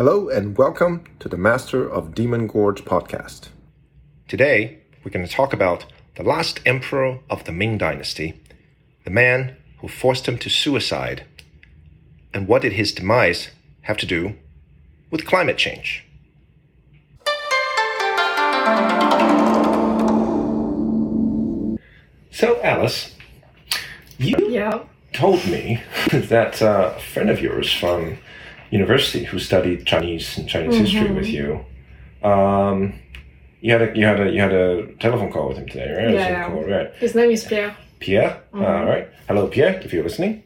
Hello and welcome to the Master of Demon Gorge podcast. Today, we're going to talk about the last emperor of the Ming Dynasty, the man who forced him to suicide, and what did his demise have to do with climate change? So, Alice, you Yeah. told me that uh, a friend of yours from university who studied Chinese and Chinese history with you, um, you had a you had a you had a telephone call with him today, right? Yeah, yeah. call, right? His name is Pierre. Pierre. All right. Hello, Pierre, if you're listening.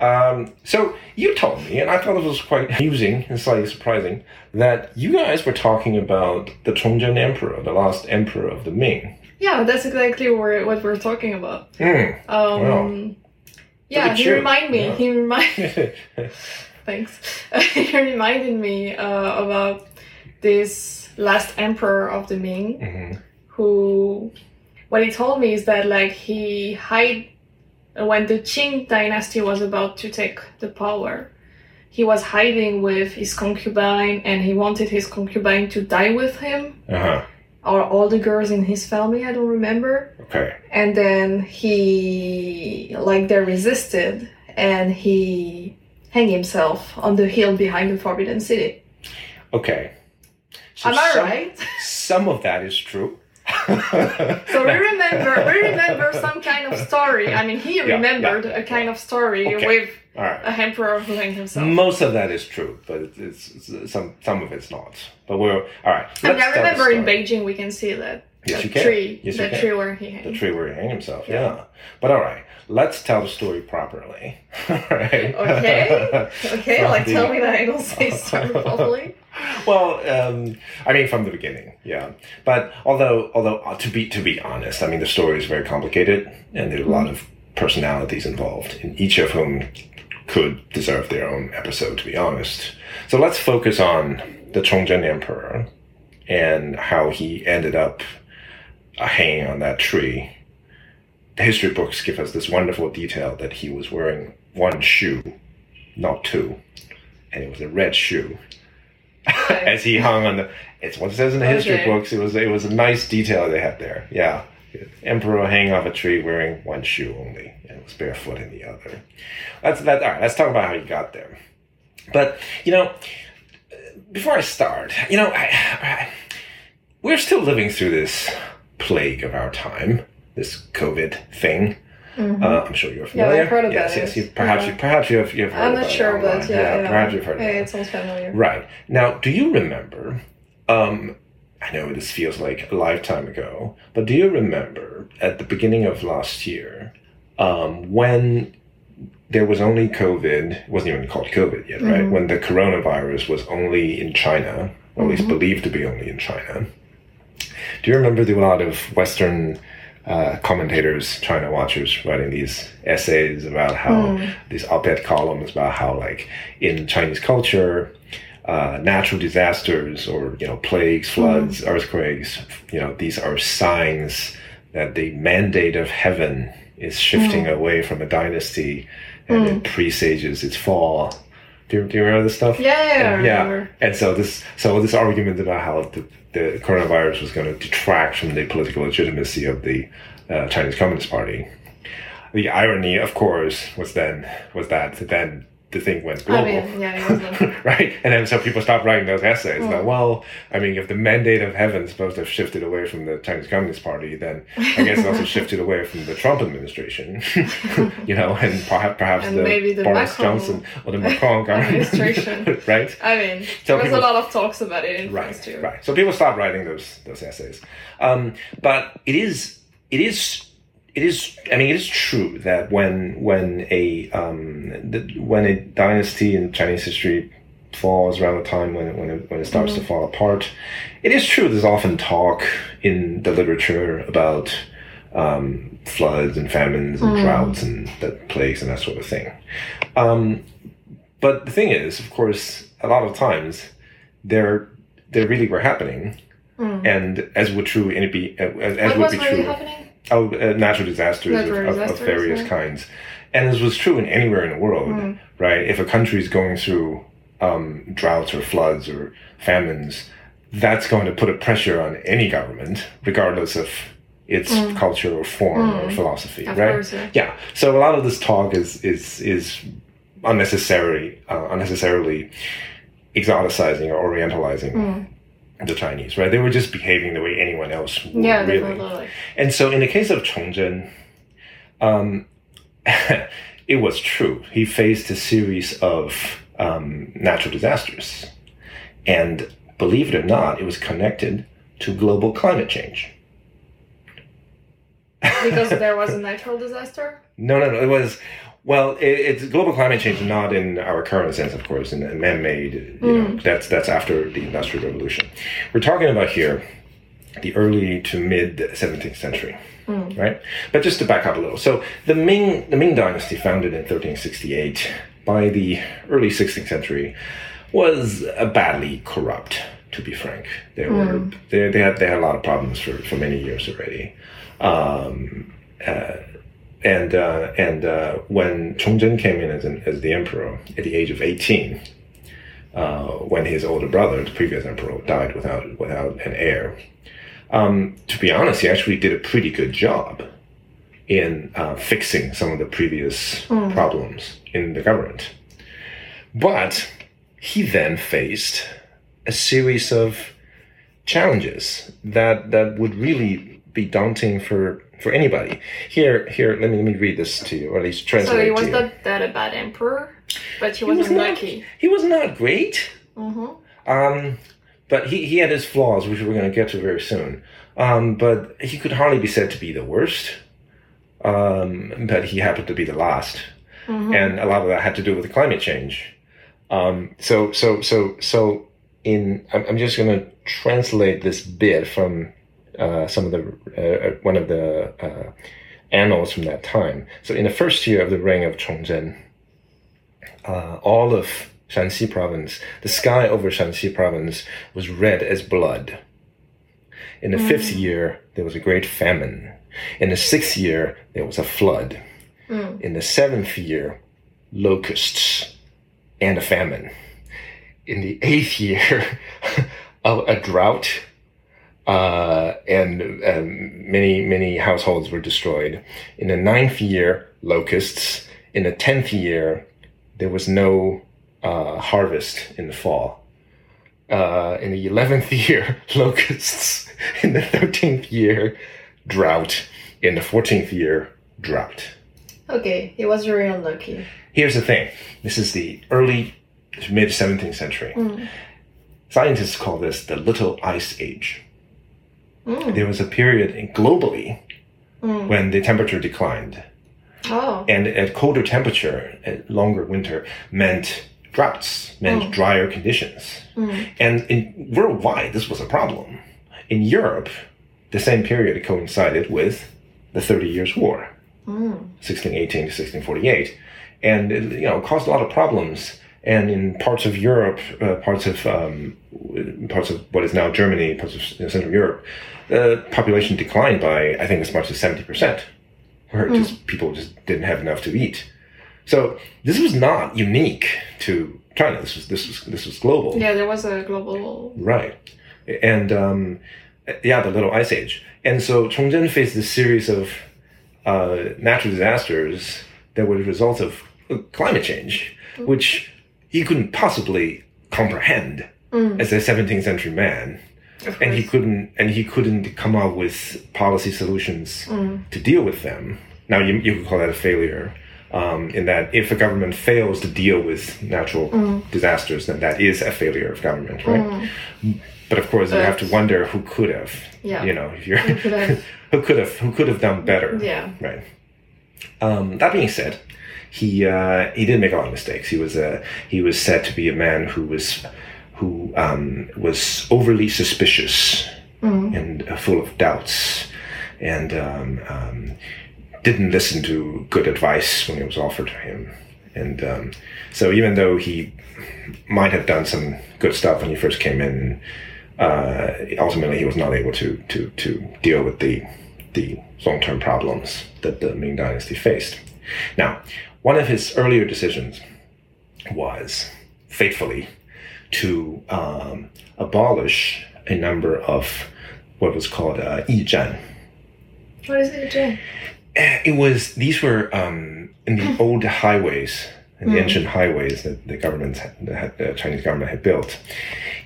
Um, so you told me, and I thought it was quite amusing and slightly surprising, that you guys were talking about the Chongzhen Emperor, the last emperor of the Ming. Yeah, that's exactly where, what we're talking about. Hmm. Um, Wow. Yeah, he you. reminded me. Yeah. He remind. Thanks. he reminded me uh, about this last emperor of the Ming, Mhm. who, what he told me is that like he hide when the Qing dynasty was about to take the power. He was hiding with his concubine, and he wanted his concubine to die with him. Uh-huh. or all the girls in his family i don't remember Okay. and then he like they resisted and he hanged himself on the hill behind the forbidden city Okay. So am i some, right Some of that is true. so we remember we remember some kind of story i mean he Yeah, remembered yeah, a kind of story Okay. with right. a emperor who hanged himself Most of that is true, but it's, it's some some of it's not. But we're all right. I mean, I remember in. Beijing we can see that Yes, that you can. tree, Yes, you can. tree where he the tree where he hanged himself. Yeah. But all right, let's tell the story properly. all right. Okay. Okay, like the- tell me that I don't say story properly. well, um, I mean, from the beginning, yeah. But although, although uh, to be to be honest, I mean, the story is very complicated, and there are a lot of personalities involved, and each of whom could deserve their own episode. To be honest, so let's focus on the Chongzhen Emperor and how he ended up hanging on that tree. The history books give us this wonderful detail that he was wearing one shoe, not two, and it was a red shoe as he hung on the. It's what it says in the history Okay. books. It was it was a nice detail they had there. Yeah, emperor hanging off a tree wearing one shoe only, and was barefoot in the other. That's that. All right, let's talk about how he got there. But you know, before I start, you know, I, I, we're still living through this plague of our time, this COVID thing. Uh, I'm sure you're Mm-hmm. Yeah, familiar. I've heard about yes, yes. You, perhaps Yeah. you perhaps you have you've heard I'm not sure, but yeah, yeah. perhaps you've heard. Yeah, it. it sounds familiar. Right. Now, do you remember? Um, I know this feels like a lifetime ago, but do you remember at the beginning of last year um, when there was only COVID? It wasn't even called COVID yet, right? When the coronavirus was only in China, or at least believed to be only in China. Do you remember a lot of Western uh, commentators, China watchers, writing these essays about how these op-ed columns about how, like, in Chinese culture, uh, natural disasters or you know plagues, floods, earthquakes, you know these are signs that the mandate of heaven is shifting away from a dynasty, and it presages its fall. Do you, do you remember this stuff? Yeah, yeah, I yeah. And so this, so this argument about how the, the coronavirus was going to detract from the political legitimacy of the uh, Chinese Communist Party. The irony, of course, was then was that then the thing went global. I mean, yeah, right? And then so people stopped writing those essays. Mm. Like, well, I mean, if the mandate of heaven is supposed to have shifted away from the Chinese Communist Party, then I guess it also shifted away from the Trump administration, you know, and perhaps, perhaps And the, the Boris Macron Johnson or the Macron administration. right? I mean, So there was people- a lot of talks about it in France too. right. So people stopped writing those those essays, um, but it is it is it is. I mean, it is true that when when a um, the, when a dynasty in Chinese history falls around the time when it, when it, when it starts to fall apart, it is true. There's often talk in the literature about um, floods and famines and droughts and plagues and that sort of thing. Um, but the thing is, of course, a lot of times they're they really were happening, and as would true be as, as would be true. happening? Oh, uh, natural disasters, Natural of, of- of, various yeah. kinds, and this was true in anywhere in the world, Mm. right? If a country is going through um, droughts or floods or famines, that's going to put a pressure on any government, regardless of its culture or form or philosophy, Of right? course, yeah. Yeah. So a lot of this talk is is is unnecessary, uh, unnecessarily exoticizing or orientalizing the Chinese, right? They were just behaving the way anyone else would, Yeah, really. And so, in the case of Chongzhen, um, it was true. He faced a series of um, natural disasters, and believe it or not, it was connected to global climate change. Because there was a natural disaster. No, no, no. It was well. It, it's global climate change, not in our current sense, of course, in man-made. You know, that's that's after the Industrial Revolution. We're talking about here the early to mid 17th century, right? But just to back up a little, so the Ming the Ming Dynasty, founded in 1368, by the early 16th century, was badly corrupt. To be frank, they were they, they had they had a lot of problems for, for many years already. Um, uh, and uh, and uh, when Chongzhen came in as, an, as the emperor at the age of 18, uh, when his older brother, the previous emperor, died without without an heir, um, to be honest, he actually did a pretty good job in uh, fixing some of the previous problems in the government. But he then faced a series of challenges that that would really be daunting for for anybody. Here, here, let me let me read this to you, or at least translate So he was to you. not that a bad emperor, but he, He was not- unlucky. He was not great. Mm-hmm. Um, but he, he had his flaws, which we're going to get to very soon. Um, but he could hardly be said to be the worst. Um, but he happened to be the last, and a lot of that had to do with the climate change. Um, so so so so in I'm, I'm just going to translate this bit from uh, some of the uh, one of the uh, annals from that time. So in the first year of the reign of Chongzhen, uh, all of Shanxi province, the sky over Shanxi province was red as blood. In the fifth year, there was a great famine. In the sixth year, there was a flood. In the seventh year, locusts and a famine. In the eighth year, a, a drought, uh, and um, many, many households were destroyed. In the ninth year, locusts. In the tenth year, there was no uh, harvest in the fall. Uh, in the eleventh year, locusts. In the thirteenth year, drought. In the fourteenth year, drought. Okay, it was very unlucky. Here's the thing: this is the early mid 17th century. Scientists call this the Little Ice Age. Mm. There was a period in, globally mm. when the temperature declined, Oh, and a colder temperature, a longer winter, meant droughts, meant mm. drier conditions. And in worldwide, this was a problem. In Europe, the same period coincided with the Thirty Years' War, 1618 to 1648, and it, you know caused a lot of problems. And in parts of Europe, uh, parts of um, parts of what is now Germany, parts of Central Europe, the population declined by I think as much as seventy percent, where just people just didn't have enough to eat. So this was not unique to China. This was this was this was global. yeah, there was a global. Right. And um, yeah, the Little Ice Age. And so Chongzhen faced this series of uh, natural disasters that were the result of climate change, which he couldn't possibly comprehend as a 17th century man. And he couldn't, and he couldn't come up with policy solutions to deal with them. Now, you, you could call that a failure. Um, in that, if a government fails to deal with natural disasters, then that is a failure of government, right? But of course, you have to wonder who could have. Yeah. You know, if you're Who could have- who could have who could have done better. Yeah. Right. Um, that being said, he uh, he didn't make a lot of mistakes. He was uh, he was said to be a man who was who um, was overly suspicious and uh, full of doubts, and um, um, didn't listen to good advice when it was offered to him. And um, so, even though he might have done some good stuff when he first came in, uh, ultimately he was not able to to to deal with the the long term problems that the Ming Dynasty faced. Now, one of his earlier decisions was faithfully to um, abolish a number of what was called uh, 驿站. What is it, Jay? It was these were um, in the old highways, in the ancient highways that the government, had, that the Chinese government had built.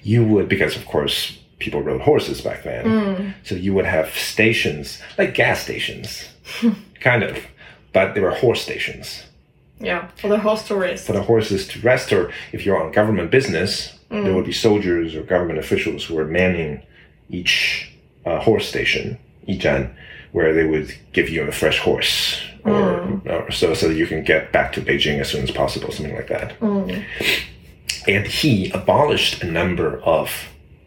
You would because of course people rode horses back then, so you would have stations like gas stations, kind of, but they were horse stations Yeah, for the whole tourists. for the horses to rest, or if you're on government business, mm. there would be soldiers or government officials who were manning each uh, horse station, Yizhan, where they would give you a fresh horse, or, mm. or so so that you can get back to Beijing as soon as possible, something like that. Mm. And he abolished a number of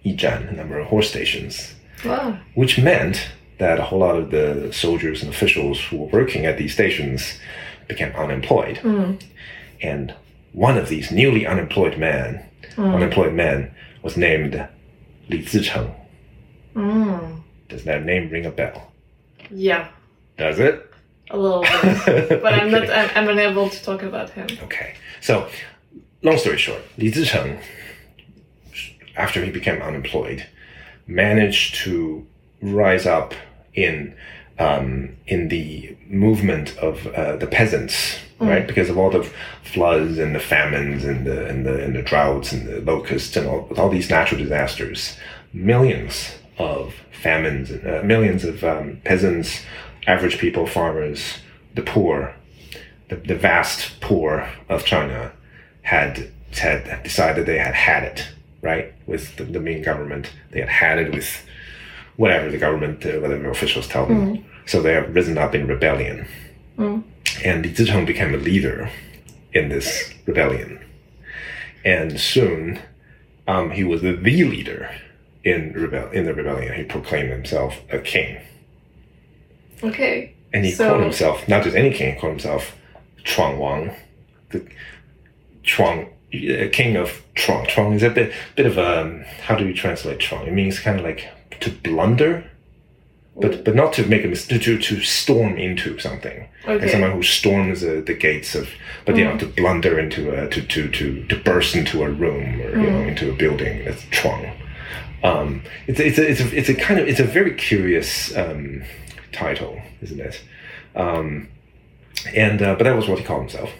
Yizhan, a number of horse stations, Wow. which meant that a whole lot of the soldiers and officials who were working at these stations became unemployed. And one of these newly unemployed men, unemployed men, was named Li Zicheng. Mm. Does that name ring a bell? Yeah, Does it? a little bit. But I'm not. I'm, I'm unable to talk about him. Okay. So, long story short, Li Zicheng, after he became unemployed, managed to rise up in um, in the movement of uh, the peasants, right? Because of all the floods and the famines and the and the and the droughts and the locusts and all all these natural disasters, millions of famines, and uh, millions of um, peasants, average people, farmers, the poor, the, the vast poor of China had had decided they had had it, right, with the, the Ming government. They had had it with whatever the government, uh, whatever officials tell them. So they have risen up in rebellion. And Li Zicheng became a leader in this rebellion. And soon, um, he was the, leader in rebel in the rebellion. He proclaimed himself a king. Okay. And he So- called himself not just any king, he called himself Chuang Wang, the Chuang uh, king of Chuang. Chuang is a bit bit of a how do you translate Chuang? It means kind of like to blunder, but but not to make a mistake, to to storm into something. Like someone who storms uh, the gates of, but you know, to blunder into a to to to to burst into a room or you know into a building. That's Chuang. Um, it's it's a, it's a it's a kind of it's a very curious um, title, isn't it? Um, and uh, but that was what he called himself,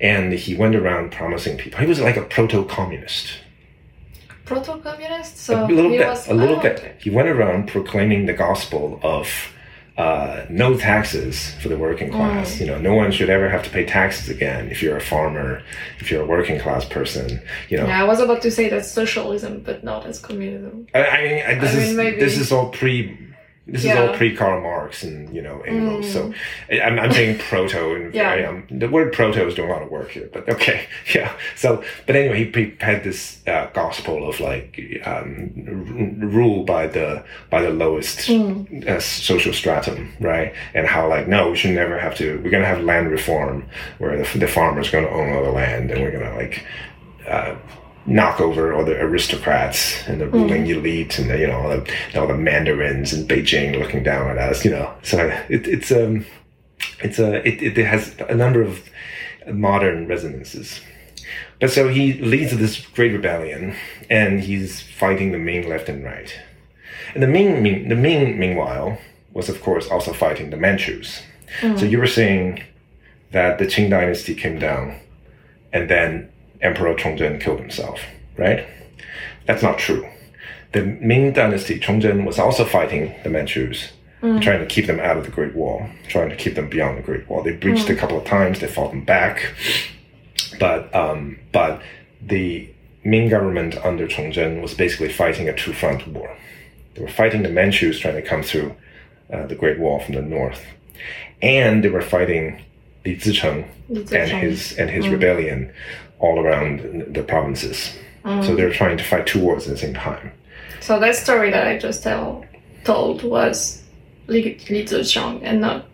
and he went around promising people. He was like a proto-communist, Proto-communist. So a little bit, was a little oh, bit. okay. He went around proclaiming the gospel of uh, no taxes for the working class. You know, no one should ever have to pay taxes again if you're a farmer, if you're a working class person. You know, Yeah, I was about to say that's socialism, but not as communism. I, I mean, I, this I mean, is maybe- this is all pre. This is Yeah. Mm. all pre Karl Marx and you know Engels. So I- I'm, I'm saying proto, and Yeah. I, um, the word proto is doing a lot of work here. But okay, yeah. So, but anyway, he, he had this uh, gospel of like um, r- rule by the by the lowest Mm. uh, social stratum, right? And how like no, we should never have to. We're gonna have land reform where the, the farmer's gonna own all the land, and we're gonna like uh, knock over all the aristocrats and the ruling elite and the, you know all the, all the mandarins in Beijing looking down at us. You know, so it, it's um it's a it, it has a number of modern resonances. But so he leads this great rebellion, and he's fighting the Ming left and right. And the Ming, Ming the Ming, meanwhile, was of course also fighting the Manchus. So you were saying that the Qing dynasty came down, and then Emperor Chongzhen killed himself, right? That's not true. The Ming dynasty, Chongzhen, was also fighting the Manchus, trying to keep them out of the Great Wall, trying to keep them beyond the Great Wall. They breached a couple of times, they fought them back, but um, but the Ming government under Chongzhen was basically fighting a two-front war. They were fighting the Manchus trying to come through uh, the Great Wall from the north, and they were fighting Li Zicheng Li and his and his mm. rebellion all around the provinces. So mm. they're trying to fight two wars at the same time. So that story that I just tell, told was Li, Li Zicheng and not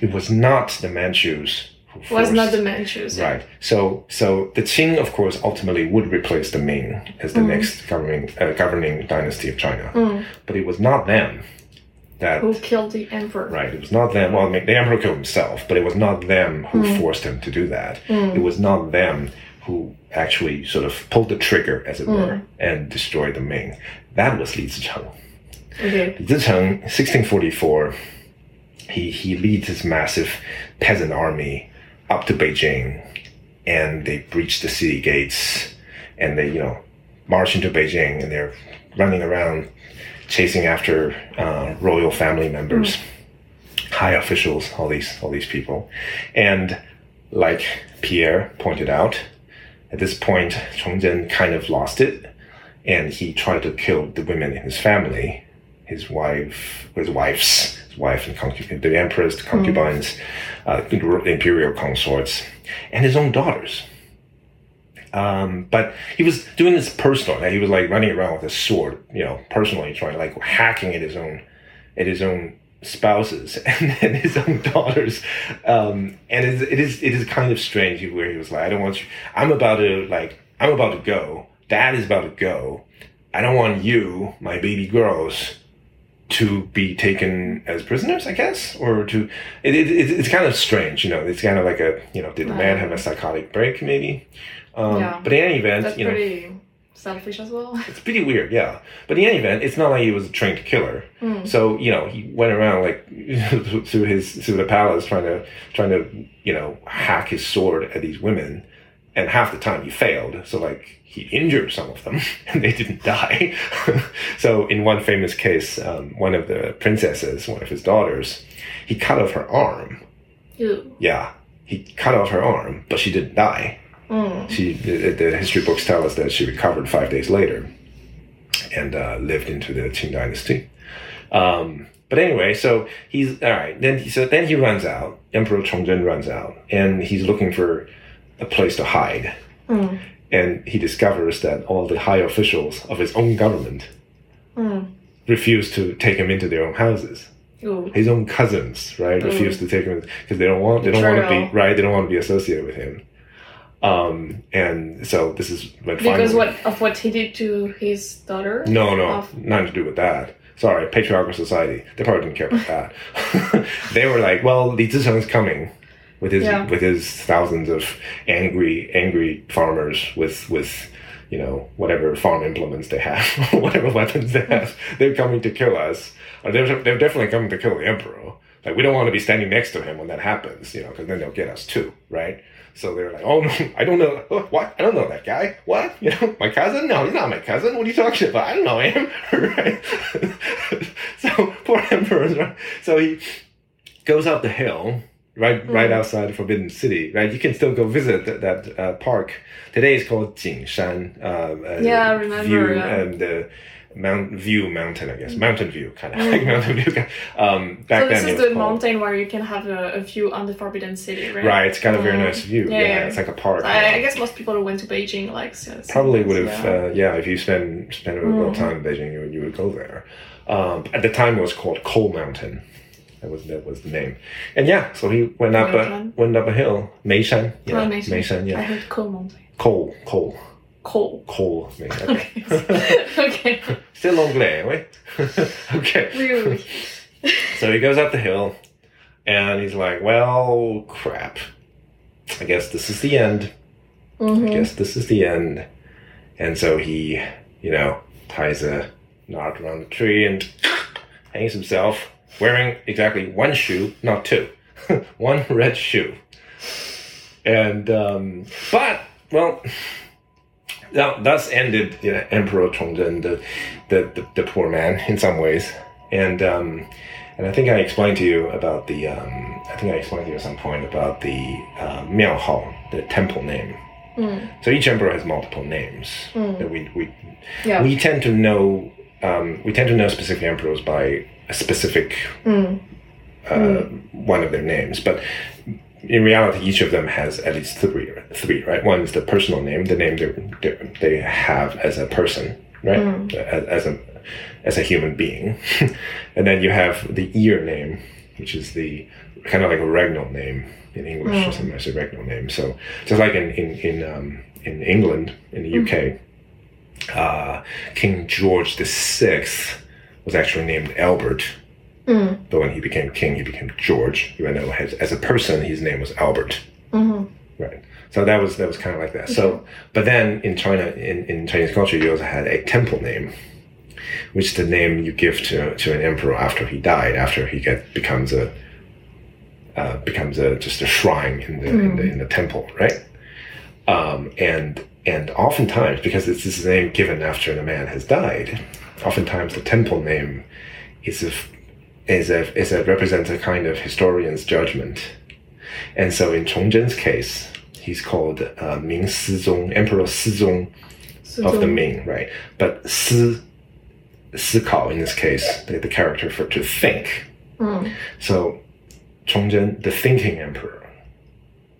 It was not the Manchus who was not the Manchus. Right. So, so the Qing, of course, ultimately would replace the Ming as the mm. next governing uh, governing dynasty of China. But it was not them that. Who killed the emperor? Right. It was not them. Well, I mean, the emperor killed himself, but it was not them who hmm. forced him to do that. Hmm. It was not them who actually sort of pulled the trigger, as it hmm. were, and destroyed the Ming. That was Li Zicheng. Okay. Li Zicheng, 1644, he, he leads his massive peasant army up to Beijing, and they breach the city gates, and they, you know, march into Beijing, and they're running around chasing after uh, royal family members, high officials, all these all these people, and like Pierre pointed out, at this point, Chongzhen kind of lost it, and he tried to kill the women in his family, his wife, his wife's his wife and concubine, the empress, the concubines, uh, the imperial consorts, and his own daughters. Um, but he was doing this personally. He was like running around with a sword, you know, personally trying like hacking at his own, at his own spouses and his own daughters. Um, and it is, it is, it is kind of strange where he was like, I don't want you, I'm about to like, I'm about to go. Dad is about to go. I don't want you, my baby girls, to be taken as prisoners, I guess, or to. It, it, it, it's kind of strange, you know. It's kind of like a, you know, did the man have a psychotic break, maybe? Um, Yeah. But in any event, That's you know, pretty selfish as well. it's pretty weird, yeah. But in any event, it's not like he was a trained killer. So you know, he went around like through his through the palace trying to trying to you know hack his sword at these women, and half the time he failed. So like he injured some of them, and they didn't die. so in one famous case, um, one of the princesses, one of his daughters, he cut off her arm. Ew. Yeah, he cut off her arm, but she didn't die. Mm. She, the, the history books tell us that she recovered five days later and uh, lived into the Qing dynasty. Um, but anyway, so he's all right. Then he, so then he runs out. Emperor Chongzhen runs out, and he's looking for a place to hide. Mm. And he discovers that all the high officials of his own government Mm. refuse to take him into their own houses. Ooh. His own cousins, right, refuse to take him because they don't want they don't want to be right. They don't want to be associated with him. Um, and so this is when Because finally, what of what he did to his daughter? No, no, Of- nothing to do with that. Sorry, patriarchal society. They probably didn't care about that. they were like, well, Li Zicheng's coming with his Yeah. with his thousands of angry angry farmers with with you know whatever farm implements they have, whatever weapons they have. They're coming to kill us. Or they're they're definitely coming to kill the emperor. Like we don't want to be standing next to him when that happens, you know, because then they'll get us too, right? So they're like, oh no, I don't know. What? I don't know that guy. What? You know, my cousin? No, he's not my cousin. What are you talking about? I don't know him. right? so poor emperor. Right? So he goes up the hill, right, right outside the Forbidden City. Right, you can still go visit that, that uh, park. Today it's called Jingshan. Uh, uh, Yeah, I remember, View, yeah. um, the Mount View Mountain, I guess. Mountain View, kind of like Mountain View. Um, back So this then, is the called- mountain where you can have a, a view on the Forbidden City, right? Right, it's got a very Mm. nice view. Yeah, Yeah, yeah. it's like a park. I, I guess most people who went to Beijing like so- so Probably would have, yeah. uh, yeah. If you spend spend a little time in Beijing, you would, you would go there. Um, at the time, it was called Coal Mountain. That was that was the name. And yeah, so he went up a, went up a hill, Meishan. Yeah, Oh, Meishan. Meishan. I Yeah, heard coal mountain. coal, coal, Coal. coal. Meishan. Okay. okay. C'est l'anglais, oui. okay. Really. So he goes up the hill, and he's like, "Well, crap. I guess this is the end." I Mhm. guess this is the end. And so he, you know, ties a knot around the tree and hangs himself, wearing exactly one shoe, not two, one red shoe. And, um, but, well, now, thus ended you know, Emperor Chongzhen, the, the, the, the poor man, in some ways. And, um, and I think I explained to you about the, um, I think I explained to you at some point about the uh, Miao Hao, the temple name. Mm. So each emperor has multiple names that we we Yeah. we tend to know. Um, we tend to know specific emperors by a specific Mm. uh, one of their names, but in reality, each of them has at least three. Three, right? One is the personal name, the name they they, have as a person, right? As, as a as a human being, and then you have the era name, which is the kind of like a regnal name in English, or sometimes a regnal name. So just like in in in, um, in England, in the UK, uh, King George the Sixth was actually named Albert. Mm. But when he became king, he became George, even though as, as a person, his name was Albert. Mhm. Right. So that was that was kind of like that. So, but then in China, in, in Chinese culture, you also had a temple name, which is the name you give to to an emperor after he died, after he get becomes a uh, becomes a just a shrine in the, in the in the temple, right? Um, and and oftentimes because it's this name given after the man has died, oftentimes the temple name is a is a is a represents a kind of historian's judgment. And so in Chongzhen's case, he's called uh, Ming Sizong, Emperor Sizong of the Ming, right? But Si, Sikao in this case, the, the character for to think. Mm. So Chongzhen, the thinking emperor.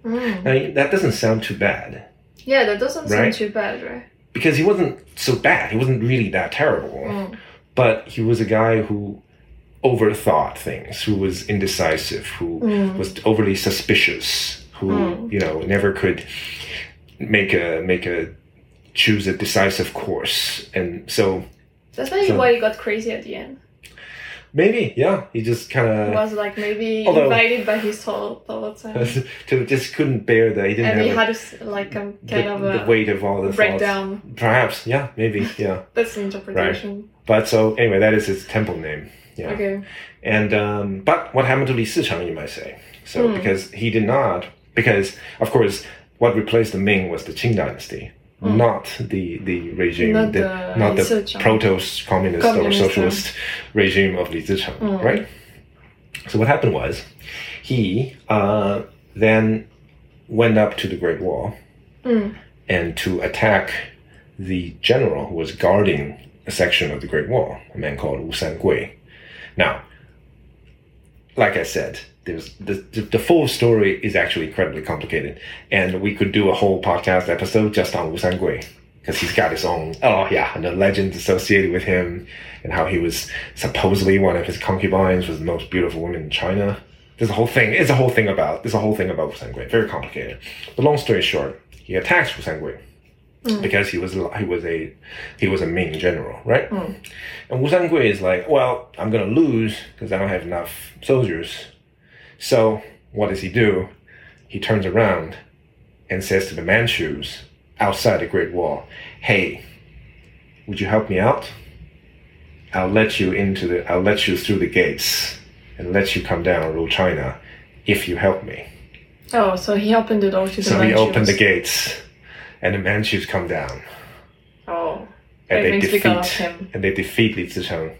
Mm. Now that doesn't sound too bad Yeah, that doesn't Right. sound too bad, right? because he wasn't so bad. He wasn't really that terrible. Mm. but he was a guy who overthought things, who was indecisive, who Mm. was overly suspicious, who Mm. you know never could make a make a choose a decisive course, and so That's maybe So- why he got crazy at the end. maybe yeah, he just kind of was like maybe although- invited by his thoughts and, to just couldn't bear that he didn't and he a- had a like a the, kind of the weight of all the breakdown. thoughts. Perhaps yeah, maybe yeah. That's the interpretation. Right. But so anyway, that is his temple name. Yeah. Okay. And um, but what happened to Li Zicheng, you might say? So Hmm. because he did not, because of course, what replaced the Ming was the Qing dynasty, not the the regime, Hmm. Not the, the not the proto-communist or socialist regime of Li Zicheng, Hmm. right? So what happened was, he uh, then went up to the Great Wall Mm. and to attack the general who was guarding a section of the Great Wall, a man called Wu Sangui. Now, like I said, there's the, the, full story is actually incredibly complicated, and we could do a whole podcast episode just on Wu Sangui because he's got his own oh yeah, and the legends associated with him, and how he was supposedly one of his concubines was the most beautiful woman in China. There's a whole thing. It's a whole thing about. There's a whole thing about Wu Sangui. Very complicated. But long story short, he attacks Wu Sangui Mm. because he was he was a he was a Ming general, right? Mm. And Wu Sangui is like, well, I'm gonna lose because I don't have enough soldiers. So what does he do? He turns around and says to the Manchus outside the Great Wall, "Hey, would you help me out? I'll let you into the I'll let you through the gates and let you come down and rule China if you help me." Oh, so he opened the door to the So he Manchus. opened the gates, and the Manchus come down, Oh. and they Everything's because of defeat him. and they defeat Li Zicheng.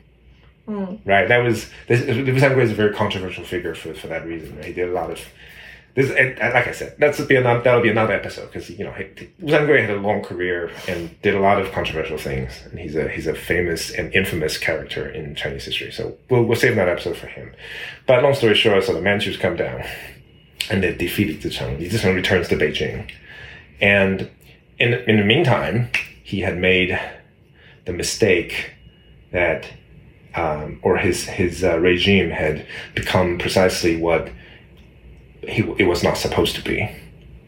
Mm. Right. That was this. Sangui is a very controversial figure for, for that reason. Right? He did a lot of this. And, and like I said, that's be another that'll be another episode because you know Liu had a long career and did a lot of controversial things, and he's a he's a famous and infamous character in Chinese history. So we'll we'll save that episode for him. But long story short, so the Manchus come down, and they defeat Li Zicheng. Li Zicheng returns to Beijing, and in in the meantime, he had made the mistake that um, or his his uh, regime had become precisely what he it was not supposed to be,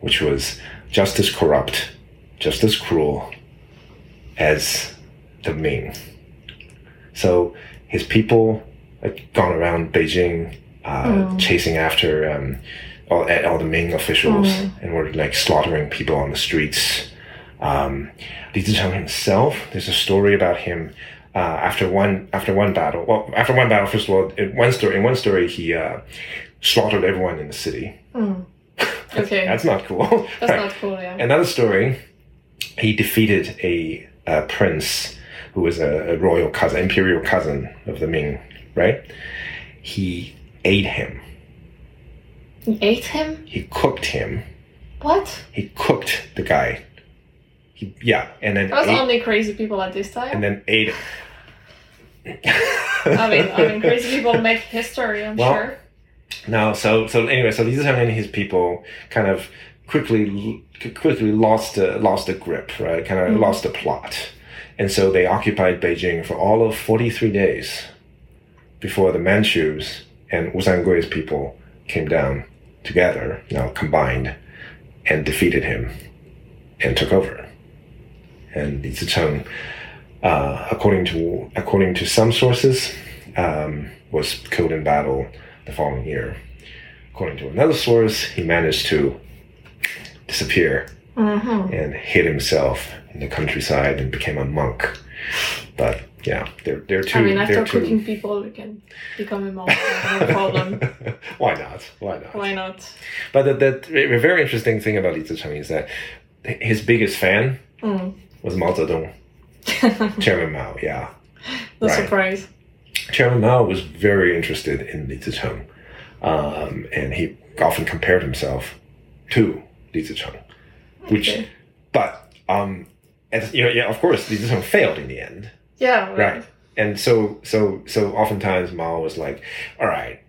which was just as corrupt, just as cruel as the Ming. So his people had gone around Beijing uh, chasing after um, all, all the Ming officials and were like slaughtering people on the streets. Um, Li Zicheng himself, there's a story about him uh, after one after one battle. Well, after one battle, first of all, in one story, in one story, he uh, slaughtered everyone in the city. Mm. Okay. That's not cool. That's Right. not cool, yeah. Another story, he defeated a, a prince who was a, a royal cousin, imperial cousin of the Ming, right? He ate him. He ate him? He cooked him. What? He cooked the guy. He, yeah, and then There was only crazy people at this time. and then ate. I mean, I mean, crazy people make history. I'm Well, sure. No, so so anyway, so Li Zicheng and his people kind of quickly quickly lost the lost the grip, right? Kind of mm-hmm. lost the plot, and so they occupied Beijing for all of forty three days before the Manchus and Wu people came down together, now combined, and defeated him and took over. And Li Zicheng, uh, according to according to some sources, um, was killed in battle the following year. According to another source, he managed to disappear Mm-hmm. and hid himself in the countryside and became a monk. But yeah, they're they're too. I mean, after too, cooking people, you can become a monk. No problem. Why not? Why not? Why not? But the, the, a very interesting thing about Li Zicheng is that his biggest fan Mm. Was Mao Zedong, Chairman Mao. Yeah, no Right. surprise. Chairman Mao was very interested in Li Zicheng, um, and he often compared himself to Li Zicheng. Which, Okay. but um, as you know, yeah, of course, Li Zicheng failed in the end. Yeah, right. Right. And so, so, so oftentimes Mao was like, all right,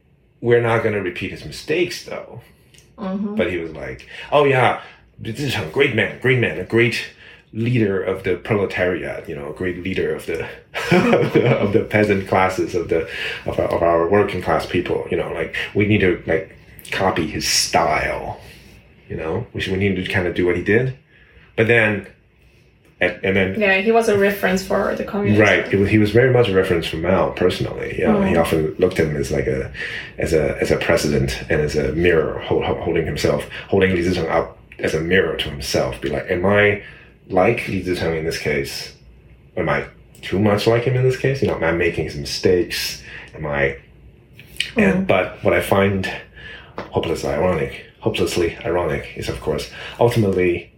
we're not going to repeat his mistakes though. Mm-hmm. But he was like, oh yeah, this is a great man, great man, a great leader of the proletariat, you know, a great leader of the, of the, peasant classes, of the, of our, of our working class people, you know, like we need to like copy his style, you know, we should, we need to kind of do what he did. But then, and, and then Yeah, he was a reference for the communist. Right. Was, he was very much a reference for Mao personally. Know, Mm. he often looked at him as like a, as a, as a precedent and as a mirror, hold, holding himself, holding Li Zicheng up as a mirror to himself. Be like, am I like Li Zicheng in this case? Am I too much like him in this case? You know, am I making some mistakes? Am I? And but what I find hopelessly ironic, hopelessly ironic, is of course ultimately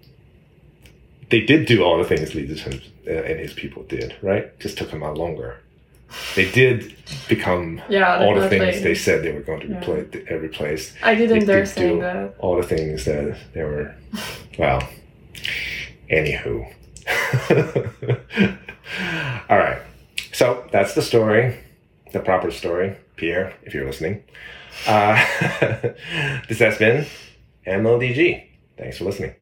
they did do all the things Zicheng uh, and his people did, right? Just took them out longer. They did become Yeah, all the things they said they were going to be Yeah. replace, uh, replace. I didn't dare did saying that. all the things that they were, well, anywho. all right. So that's the story, the proper story. Pierre, if you're listening. Uh, this has been MLDG. Thanks for listening.